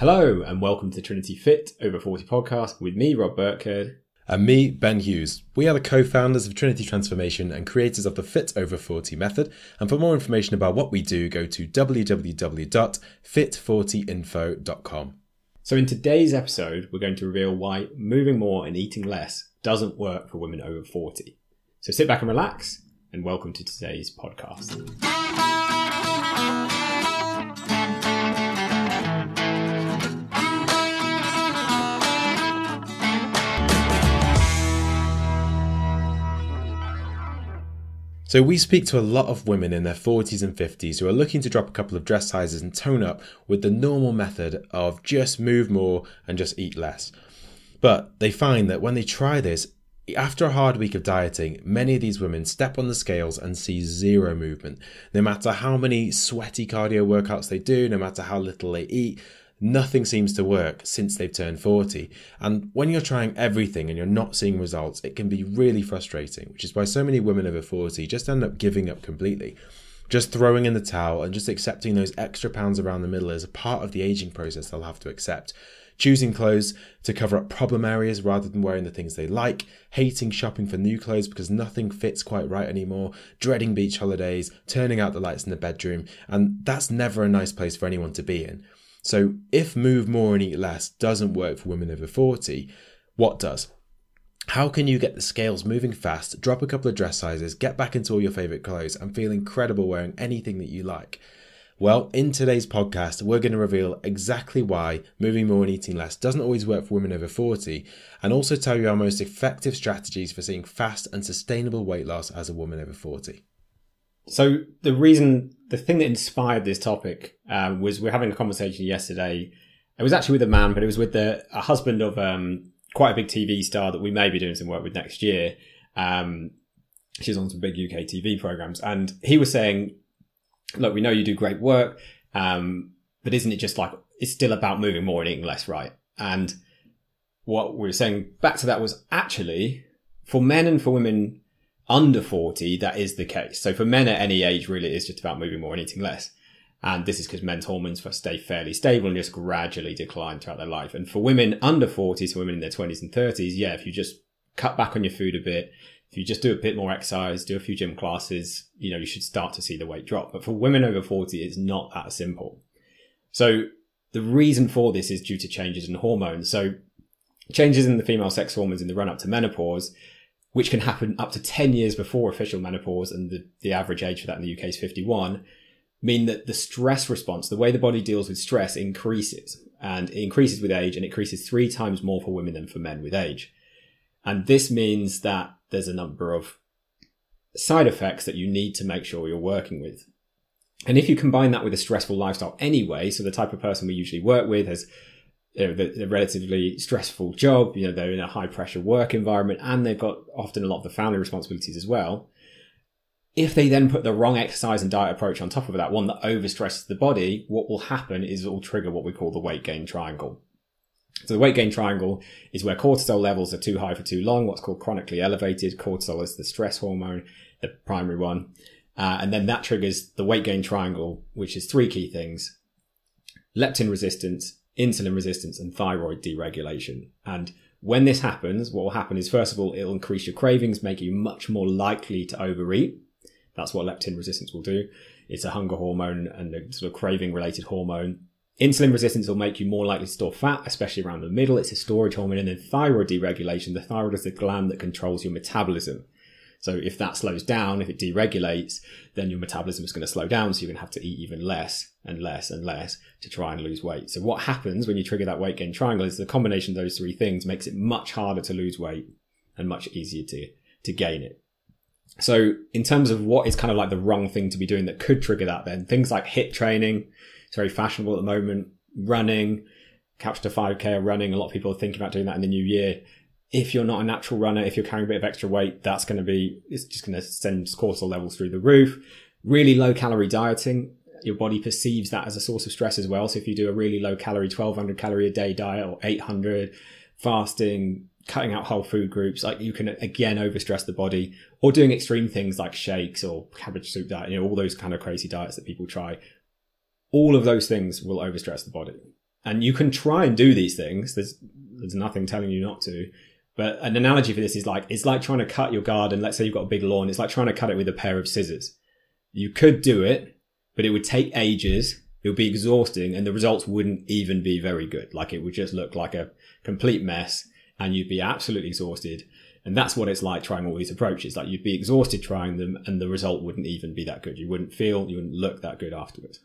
Hello, and welcome to Trinity Fit Over 40 podcast with me, Rob Birkhead. And me, Ben Hughes. We are the co founders of Trinity Transformation and creators of the Fit Over 40 method. And for more information about what we do, go to www.fit40info.com. So, in today's episode, we're going to reveal why moving more and eating less doesn't work for women over 40. So, sit back and relax, and welcome to today's podcast. So, we speak to a lot of women in their 40s and 50s who are looking to drop a couple of dress sizes and tone up with the normal method of just move more and just eat less. But they find that when they try this, after a hard week of dieting, many of these women step on the scales and see zero movement. No matter how many sweaty cardio workouts they do, no matter how little they eat, nothing seems to work since they've turned 40. And when you're trying everything and you're not seeing results, it can be really frustrating, which is why so many women over 40 just end up giving up completely. Just throwing in the towel and just accepting those extra pounds around the middle as a part of the aging process they'll have to accept. Choosing clothes to cover up problem areas rather than wearing the things they like, hating shopping for new clothes because nothing fits quite right anymore, dreading beach holidays, turning out the lights in the bedroom, and that's never a nice place for anyone to be in. So, if move more and eat less doesn't work for women over 40, what does? How can you get the scales moving fast, drop a couple of dress sizes, get back into all your favorite clothes, and feel incredible wearing anything that you like? Well, in today's podcast, we're going to reveal exactly why moving more and eating less doesn't always work for women over 40, and also tell you our most effective strategies for seeing fast and sustainable weight loss as a woman over 40. So the reason, the thing that inspired this topic um, was we are having a conversation yesterday. It was actually with a man, but it was with the a husband of um, quite a big TV star that we may be doing some work with next year. Um, she's on some big UK TV programs, and he was saying, "Look, we know you do great work, um, but isn't it just like it's still about moving more and eating less, right?" And what we were saying back to that was actually for men and for women under 40, that is the case. So for men at any age, really, it is just about moving more and eating less. And this is because men's hormones stay fairly stable and just gradually decline throughout their life. And for women under 40, so women in their 20s and 30s, yeah, if you just cut back on your food a bit, if you just do a bit more exercise, do a few gym classes, you know, you should start to see the weight drop. But for women over 40, it's not that simple. So the reason for this is due to changes in hormones. So changes in the female sex hormones in the run up to menopause which can happen up to 10 years before official menopause, and the, the average age for that in the UK is 51, mean that the stress response, the way the body deals with stress increases. And increases with age and increases three times more for women than for men with age. And this means that there's a number of side effects that you need to make sure you're working with. And if you combine that with a stressful lifestyle anyway, so the type of person we usually work with has you know, the, the relatively stressful job, you know, they're in a high pressure work environment and they've got often a lot of the family responsibilities as well. If they then put the wrong exercise and diet approach on top of that, one that overstresses the body, what will happen is it will trigger what we call the weight gain triangle. So the weight gain triangle is where cortisol levels are too high for too long, what's called chronically elevated. Cortisol is the stress hormone, the primary one. Uh, and then that triggers the weight gain triangle, which is three key things. Leptin resistance, insulin resistance and thyroid deregulation. And when this happens, what will happen is first of all, it'll increase your cravings, make you much more likely to overeat. That's what leptin resistance will do. It's a hunger hormone and a sort of craving related hormone. Insulin resistance will make you more likely to store fat, especially around the middle. It's a storage hormone. And then thyroid deregulation. The thyroid is the gland that controls your metabolism. So if that slows down, if it deregulates, then your metabolism is going to slow down. So you're going to have to eat even less and less and less to try and lose weight. So what happens when you trigger that weight gain triangle is the combination of those three things makes it much harder to lose weight and much easier to, to gain it. So in terms of what is kind of like the wrong thing to be doing that could trigger that, then things like HIIT training, it's very fashionable at the moment, running, couch to 5k or running. A lot of people are thinking about doing that in the new year if you're not a natural runner, if you're carrying a bit of extra weight, that's going to be, it's just going to send cortisol levels through the roof. Really low calorie dieting, your body perceives that as a source of stress as well. So if you do a really low calorie, 1200 calorie a day diet or 800 fasting, cutting out whole food groups, like you can again overstress the body or doing extreme things like shakes or cabbage soup diet, you know, all those kind of crazy diets that people try. All of those things will overstress the body. And you can try and do these things. There's there's nothing telling you not to. But an analogy for this is like it's like trying to cut your garden. Let's say you've got a big lawn. It's like trying to cut it with a pair of scissors. You could do it, but it would take ages. It would be exhausting, and the results wouldn't even be very good. Like it would just look like a complete mess, and you'd be absolutely exhausted. And that's what it's like trying all these approaches. Like you'd be exhausted trying them, and the result wouldn't even be that good. You wouldn't feel, you wouldn't look that good afterwards.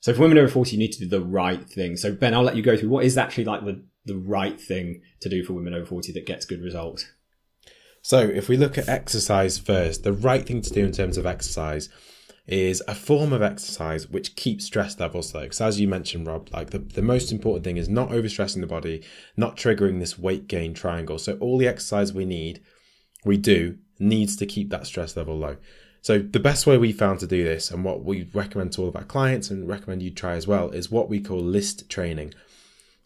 So for women over 40, you need to do the right thing. So Ben, I'll let you go through what is actually like the, the right thing to do for women over 40 that gets good results. So if we look at exercise first, the right thing to do in terms of exercise is a form of exercise which keeps stress levels low. Because as you mentioned, Rob, like the, the most important thing is not overstressing the body, not triggering this weight gain triangle. So all the exercise we need, we do, needs to keep that stress level low. So the best way we found to do this and what we recommend to all of our clients and recommend you try as well is what we call LIST training.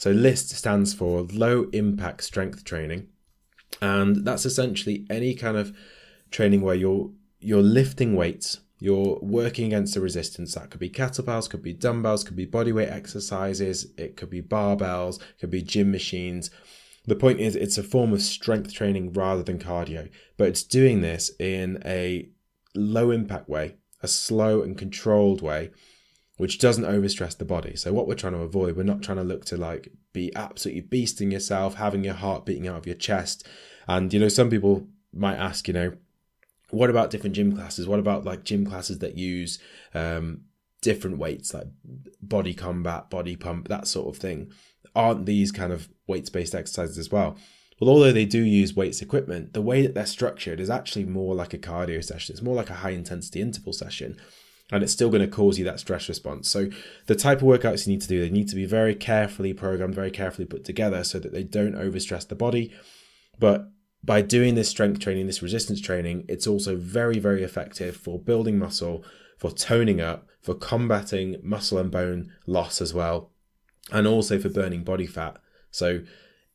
So LIST stands for low impact strength training. And that's essentially any kind of training where you're you're lifting weights, you're working against a resistance. That could be kettlebells, could be dumbbells, could be bodyweight exercises, it could be barbells, could be gym machines. The point is, it's a form of strength training rather than cardio, but it's doing this in a low impact way, a slow and controlled way, which doesn't overstress the body. So what we're trying to avoid, we're not trying to look to like be absolutely beasting yourself, having your heart beating out of your chest. And you know, some people might ask, you know, what about different gym classes? What about like gym classes that use um, different weights, like body combat, body pump, that sort of thing? Aren't these kind of weights based exercises as well? Well, although they do use weights equipment, the way that they're structured is actually more like a cardio session. It's more like a high intensity interval session. And it's still going to cause you that stress response. So, the type of workouts you need to do, they need to be very carefully programmed, very carefully put together so that they don't overstress the body. But by doing this strength training, this resistance training, it's also very, very effective for building muscle, for toning up, for combating muscle and bone loss as well, and also for burning body fat. So,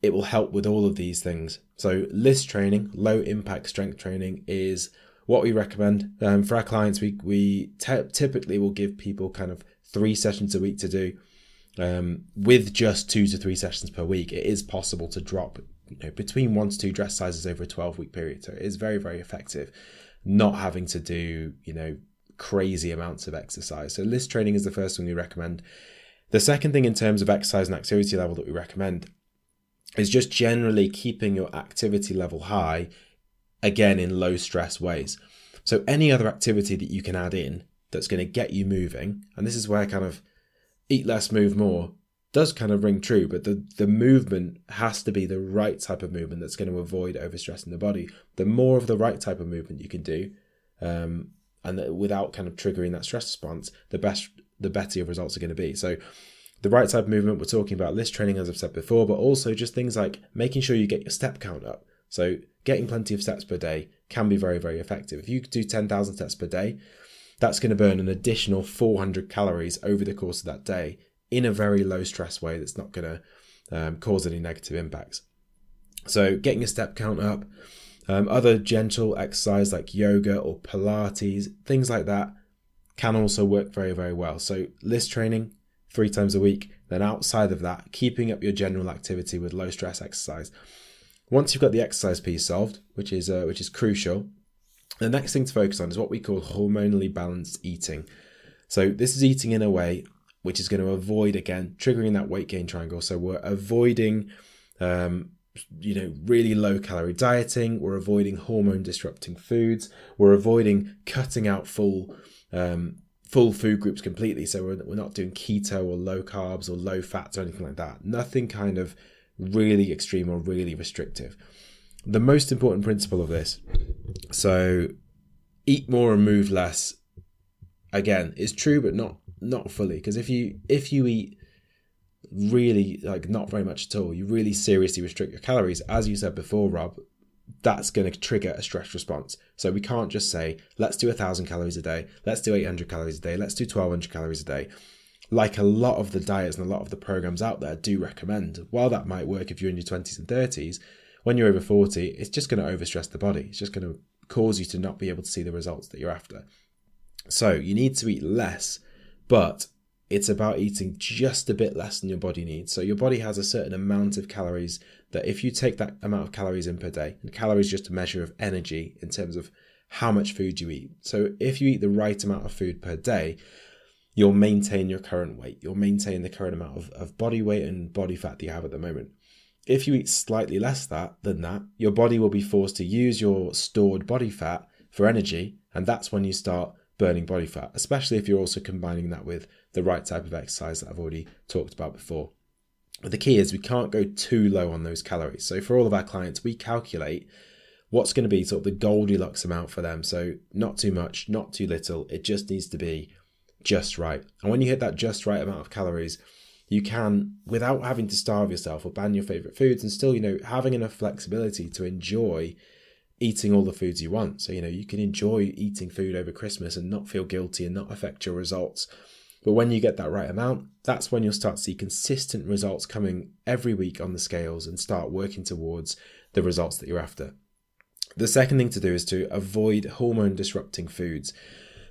it will help with all of these things. So, list training, low impact strength training, is what we recommend um, for our clients. We we typically will give people kind of three sessions a week to do. Um, with just two to three sessions per week, it is possible to drop you know, between one to two dress sizes over a 12 week period. So it is very, very effective not having to do, you know, crazy amounts of exercise. So list training is the first thing we recommend. The second thing in terms of exercise and activity level that we recommend is just generally keeping your activity level high, again, in low stress ways. So, any other activity that you can add in that's going to get you moving, and this is where kind of eat less, move more does kind of ring true, but the, the movement has to be the right type of movement that's going to avoid overstressing the body. The more of the right type of movement you can do, um, and without kind of triggering that stress response, the best, the better your results are going to be. So, the right type of movement, we're talking about list training, as I've said before, but also just things like making sure you get your step count up. So, getting plenty of steps per day can be very, very effective. If you do 10,000 steps per day, that's going to burn an additional 400 calories over the course of that day in a very low stress way that's not going to um, cause any negative impacts. So, getting a step count up, um, other gentle exercise like yoga or Pilates, things like that, can also work very, very well. So, list training, three times a week. Then outside of that, keeping up your general activity with low stress exercise. Once you've got the exercise piece solved, which is uh, which is crucial, the next thing to focus on is what we call hormonally balanced eating. So this is eating in a way which is going to avoid again triggering that weight gain triangle. So we're avoiding, um, you know, really low calorie dieting. We're avoiding hormone disrupting foods. We're avoiding cutting out full um, full food groups completely. So we're, we're not doing keto or low carbs or low fats or anything like that. Nothing kind of really extreme or really restrictive. The most important principle of this, so eat more and move less, again, is true, but not not fully. Because if you if you eat really like not very much at all, you really seriously restrict your calories, as you said before, Rob, that's going to trigger a stress response. So we can't just say, let's do 1,000 calories a day, let's do 800 calories a day, let's do 1,200 calories a day. Like a lot of the diets and a lot of the programs out there do recommend. While that might work if you're in your 20s and 30s, when you're over 40, it's just going to overstress the body. It's just going to cause you to not be able to see the results that you're after. So you need to eat less, but it's about eating just a bit less than your body needs. So your body has a certain amount of calories that if you take that amount of calories in per day, and calories just a measure of energy in terms of how much food you eat. So if you eat the right amount of food per day, you'll maintain your current weight. You'll maintain the current amount of, of body weight and body fat that you have at the moment. If you eat slightly less that than that, your body will be forced to use your stored body fat for energy, and that's when you start burning body fat, especially if you're also combining that with the right type of exercise that I've already talked about before. But the key is we can't go too low on those calories. So for all of our clients, we calculate what's going to be sort of the Goldilocks amount for them. So not too much, not too little. It just needs to be just right. And when you hit that just right amount of calories, you can, without having to starve yourself or ban your favorite foods, and still, you know, having enough flexibility to enjoy eating all the foods you want. So, you know, you can enjoy eating food over Christmas and not feel guilty and not affect your results. But when you get that right amount, that's when you'll start to see consistent results coming every week on the scales and start working towards the results that you're after. The second thing to do is to avoid hormone disrupting foods.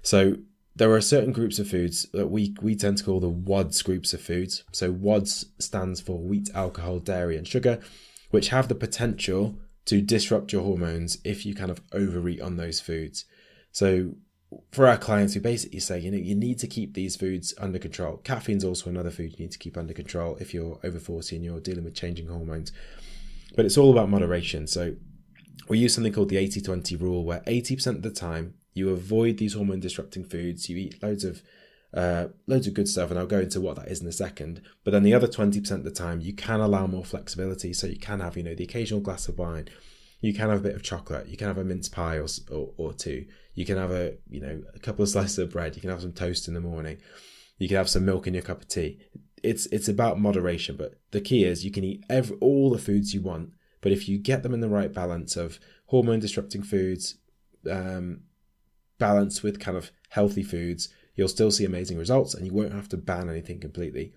So there are certain groups of foods that we, we tend to call the WADS groups of foods. So WADS stands for wheat, alcohol, dairy, and sugar, which have the potential to disrupt your hormones if you kind of overeat on those foods. So for our clients, we basically say, you know, you need to keep these foods under control. Caffeine's also another food you need to keep under control if you're over 40 and you're dealing with changing hormones. But it's all about moderation. So we use something called the 80 20 rule, where 80% of the time you avoid these hormone disrupting foods, you eat loads of uh, loads of good stuff, and I'll go into what that is in a second. But then the other 20% of the time, you can allow more flexibility. So you can have, you know, the occasional glass of wine, you can have a bit of chocolate, you can have a mince pie or, or, or two, you can have a, you know, a couple of slices of bread, you can have some toast in the morning, you can have some milk in your cup of tea. It's it's about moderation, but the key is you can eat every, all the foods you want, but if you get them in the right balance of hormone disrupting foods, um, balanced with kind of healthy foods, you'll still see amazing results and you won't have to ban anything completely.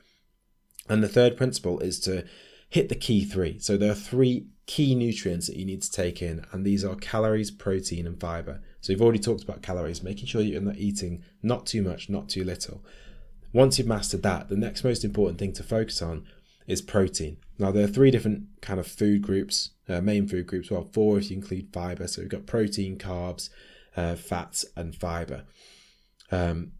And the third principle is to hit the key three. So there are three key nutrients that you need to take in, and these are calories, protein, and fiber. So you've already talked about calories, making sure you're not eating not too much, not too little. Once you've mastered that, the next most important thing to focus on is protein. Now there are three different kind of food groups, uh, main food groups. Well, four if you include fiber. So we've got protein, carbs, uh, fats, and fiber. Um,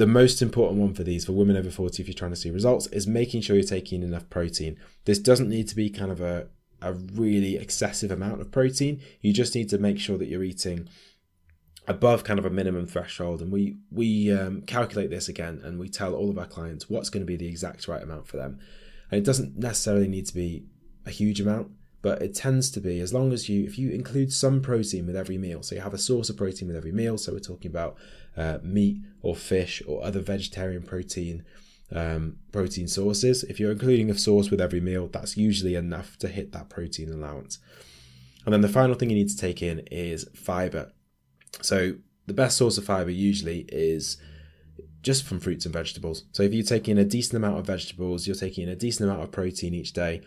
the most important one for these for women over 40 if you're trying to see results is making sure you're taking enough protein this doesn't need to be kind of a, a really excessive amount of protein you just need to make sure that you're eating above kind of a minimum threshold and we we um, calculate this again and we tell all of our clients what's going to be the exact right amount for them and it doesn't necessarily need to be a huge amount but it tends to be as long as you if you include some protein with every meal so you have a source of protein with every meal so we're talking about uh, meat or fish or other vegetarian protein um, protein sources if you're including a source with every meal that's usually enough to hit that protein allowance. And then the final thing you need to take in is fiber. So the best source of fiber usually is just from fruits and vegetables. So if you take in a decent amount of vegetables you're taking in a decent amount of protein each day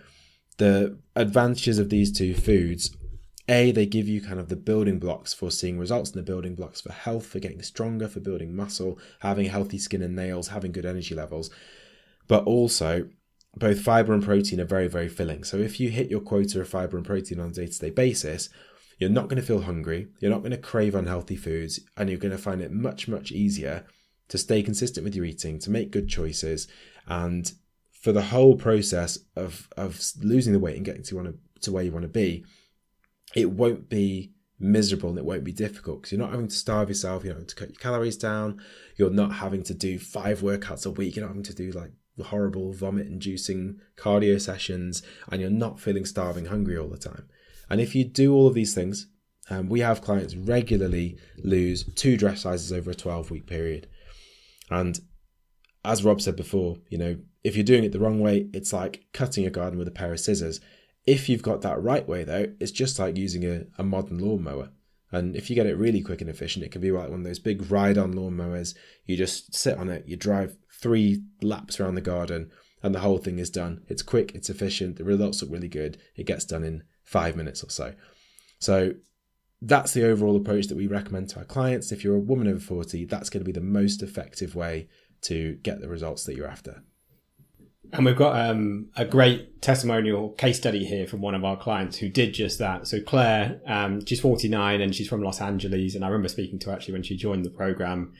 the advantages of these two foods a they give you kind of the building blocks for seeing results and the building blocks for health for getting stronger for building muscle having healthy skin and nails having good energy levels. But also both fiber and protein are very very filling. So if you hit your quota of fiber and protein on a day-to-day basis you're not going to feel hungry you're not going to crave unhealthy foods and you're going to find it much much easier to stay consistent with your eating to make good choices and for the whole process of of losing the weight and getting to want to, where you want to be, it won't be miserable and it won't be difficult because you're not having to starve yourself. You're not having to cut your calories down. You're not having to do five workouts a week. You're not having to do like horrible vomit inducing cardio sessions and you're not feeling starving hungry all the time. And if you do all of these things, um, we have clients regularly lose two dress sizes over a 12 week period. And as Rob said before, you know, if you're doing it the wrong way, it's like cutting a garden with a pair of scissors. If you've got that right way, though, it's just like using a, a modern lawnmower. And if you get it really quick and efficient, it can be like one of those big ride on lawnmowers. You just sit on it, you drive three laps around the garden, and the whole thing is done. It's quick, it's efficient, the results look really good. It gets done in five minutes or so. So that's the overall approach that we recommend to our clients. If you're a woman over 40, that's going to be the most effective way to get the results that you're after. And we've got um, a great testimonial case study here from one of our clients who did just that. So Claire, um, she's 49 and she's from Los Angeles. And I remember speaking to her actually when she joined the program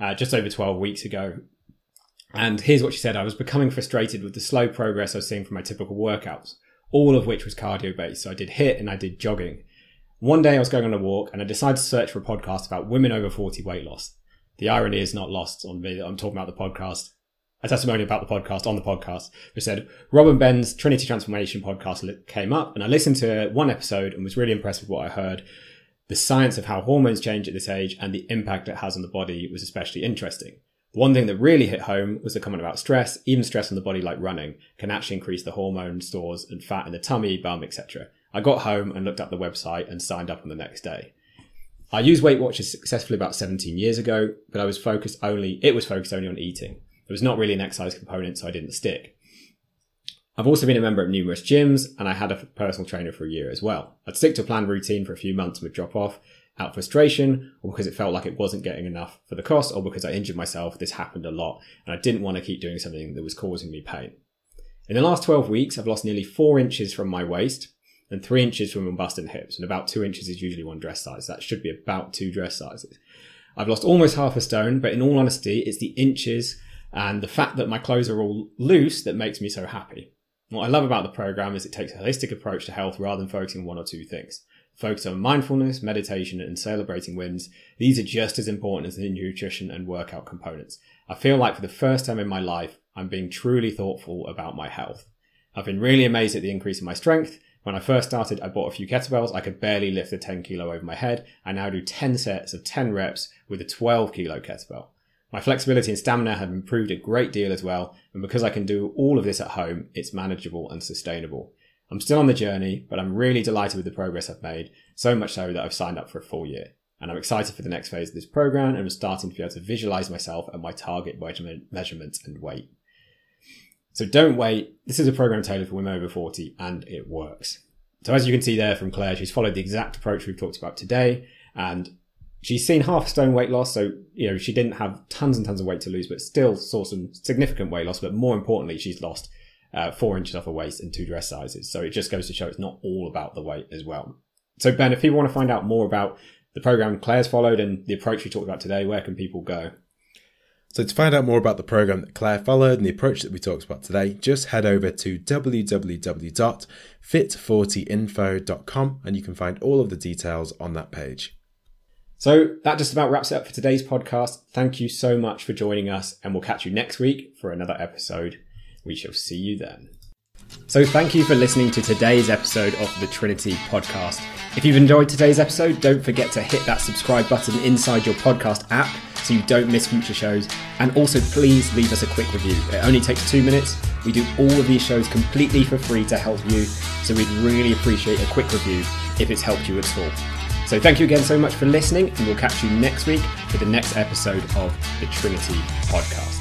uh, just over 12 weeks ago. And here's what she said. I was becoming frustrated with the slow progress I was seeing from my typical workouts, all of which was cardio based. So I did HIIT and I did jogging. One day I was going on a walk and I decided to search for a podcast about women over 40 weight loss. The irony is not lost on me that I'm talking about the podcast a testimony about the podcast on the podcast, which said Rob and Ben's Trinity Transformation podcast came up, and I listened to one episode and was really impressed with what I heard. The science of how hormones change at this age and the impact it has on the body was especially interesting. One thing that really hit home was the comment about stress. Even stress on the body, like running, can actually increase the hormone stores and fat in the tummy, bum, etc. I got home and looked up the website and signed up on the next day. I used Weight Watchers successfully about 17 years ago, but I was focused only, it was focused only on eating. There was not really an exercise component, so I didn't stick. I've also been a member of numerous gyms, and I had a personal trainer for a year as well. I'd stick to a planned routine for a few months and would drop off out of frustration, or because it felt like it wasn't getting enough for the cost, or because I injured myself. This happened a lot, and I didn't want to keep doing something that was causing me pain. In the last 12 weeks, I've lost nearly four inches from my waist and three inches from bust and hips, and about two inches is usually one dress size. That should be about two dress sizes. I've lost almost half a stone, but in all honesty, it's the inches and the fact that my clothes are all loose that makes me so happy. What I love about the program is it takes a holistic approach to health rather than focusing on one or two things. Focus on mindfulness, meditation, and celebrating wins. These are just as important as the nutrition and workout components. I feel like for the first time in my life, I'm being truly thoughtful about my health. I've been really amazed at the increase in my strength. When I first started, I bought a few kettlebells. I could barely lift a 10 kilo over my head. I now do 10 sets of 10 reps with a 12 kilo kettlebell. My flexibility and stamina have improved a great deal as well, and because I can do all of this at home, it's manageable and sustainable. I'm still on the journey, but I'm really delighted with the progress I've made, so much so that I've signed up for a full year. And I'm excited for the next phase of this program and I'm starting to be able to visualize myself at my target measurements and weight. So don't wait. This is a program tailored for women over 40 and it works. So as you can see there from Claire, she's followed the exact approach we've talked about today. And she's seen half a stone weight loss. So, you know, she didn't have tons and tons of weight to lose, but still saw some significant weight loss. But more importantly, she's lost uh, four inches off her waist and two dress sizes. So it just goes to show it's not all about the weight as well. So, Ben, if people want to find out more about the program Claire's followed and the approach we talked about today, where can people go? So, to find out more about the program that Claire followed and the approach that we talked about today, just head over to www.fit40info.com and you can find all of the details on that page. So that just about wraps it up for today's podcast. Thank you so much for joining us, and we'll catch you next week for another episode. We shall see you then. So, thank you for listening to today's episode of the Trinity podcast. If you've enjoyed today's episode, don't forget to hit that subscribe button inside your podcast app so you don't miss future shows. And also, please leave us a quick review. It only takes two minutes. We do all of these shows completely for free to help you, so we'd really appreciate a quick review if it's helped you at all. So thank you again so much for listening, and we'll catch you next week for the next episode of the Trinity Podcast.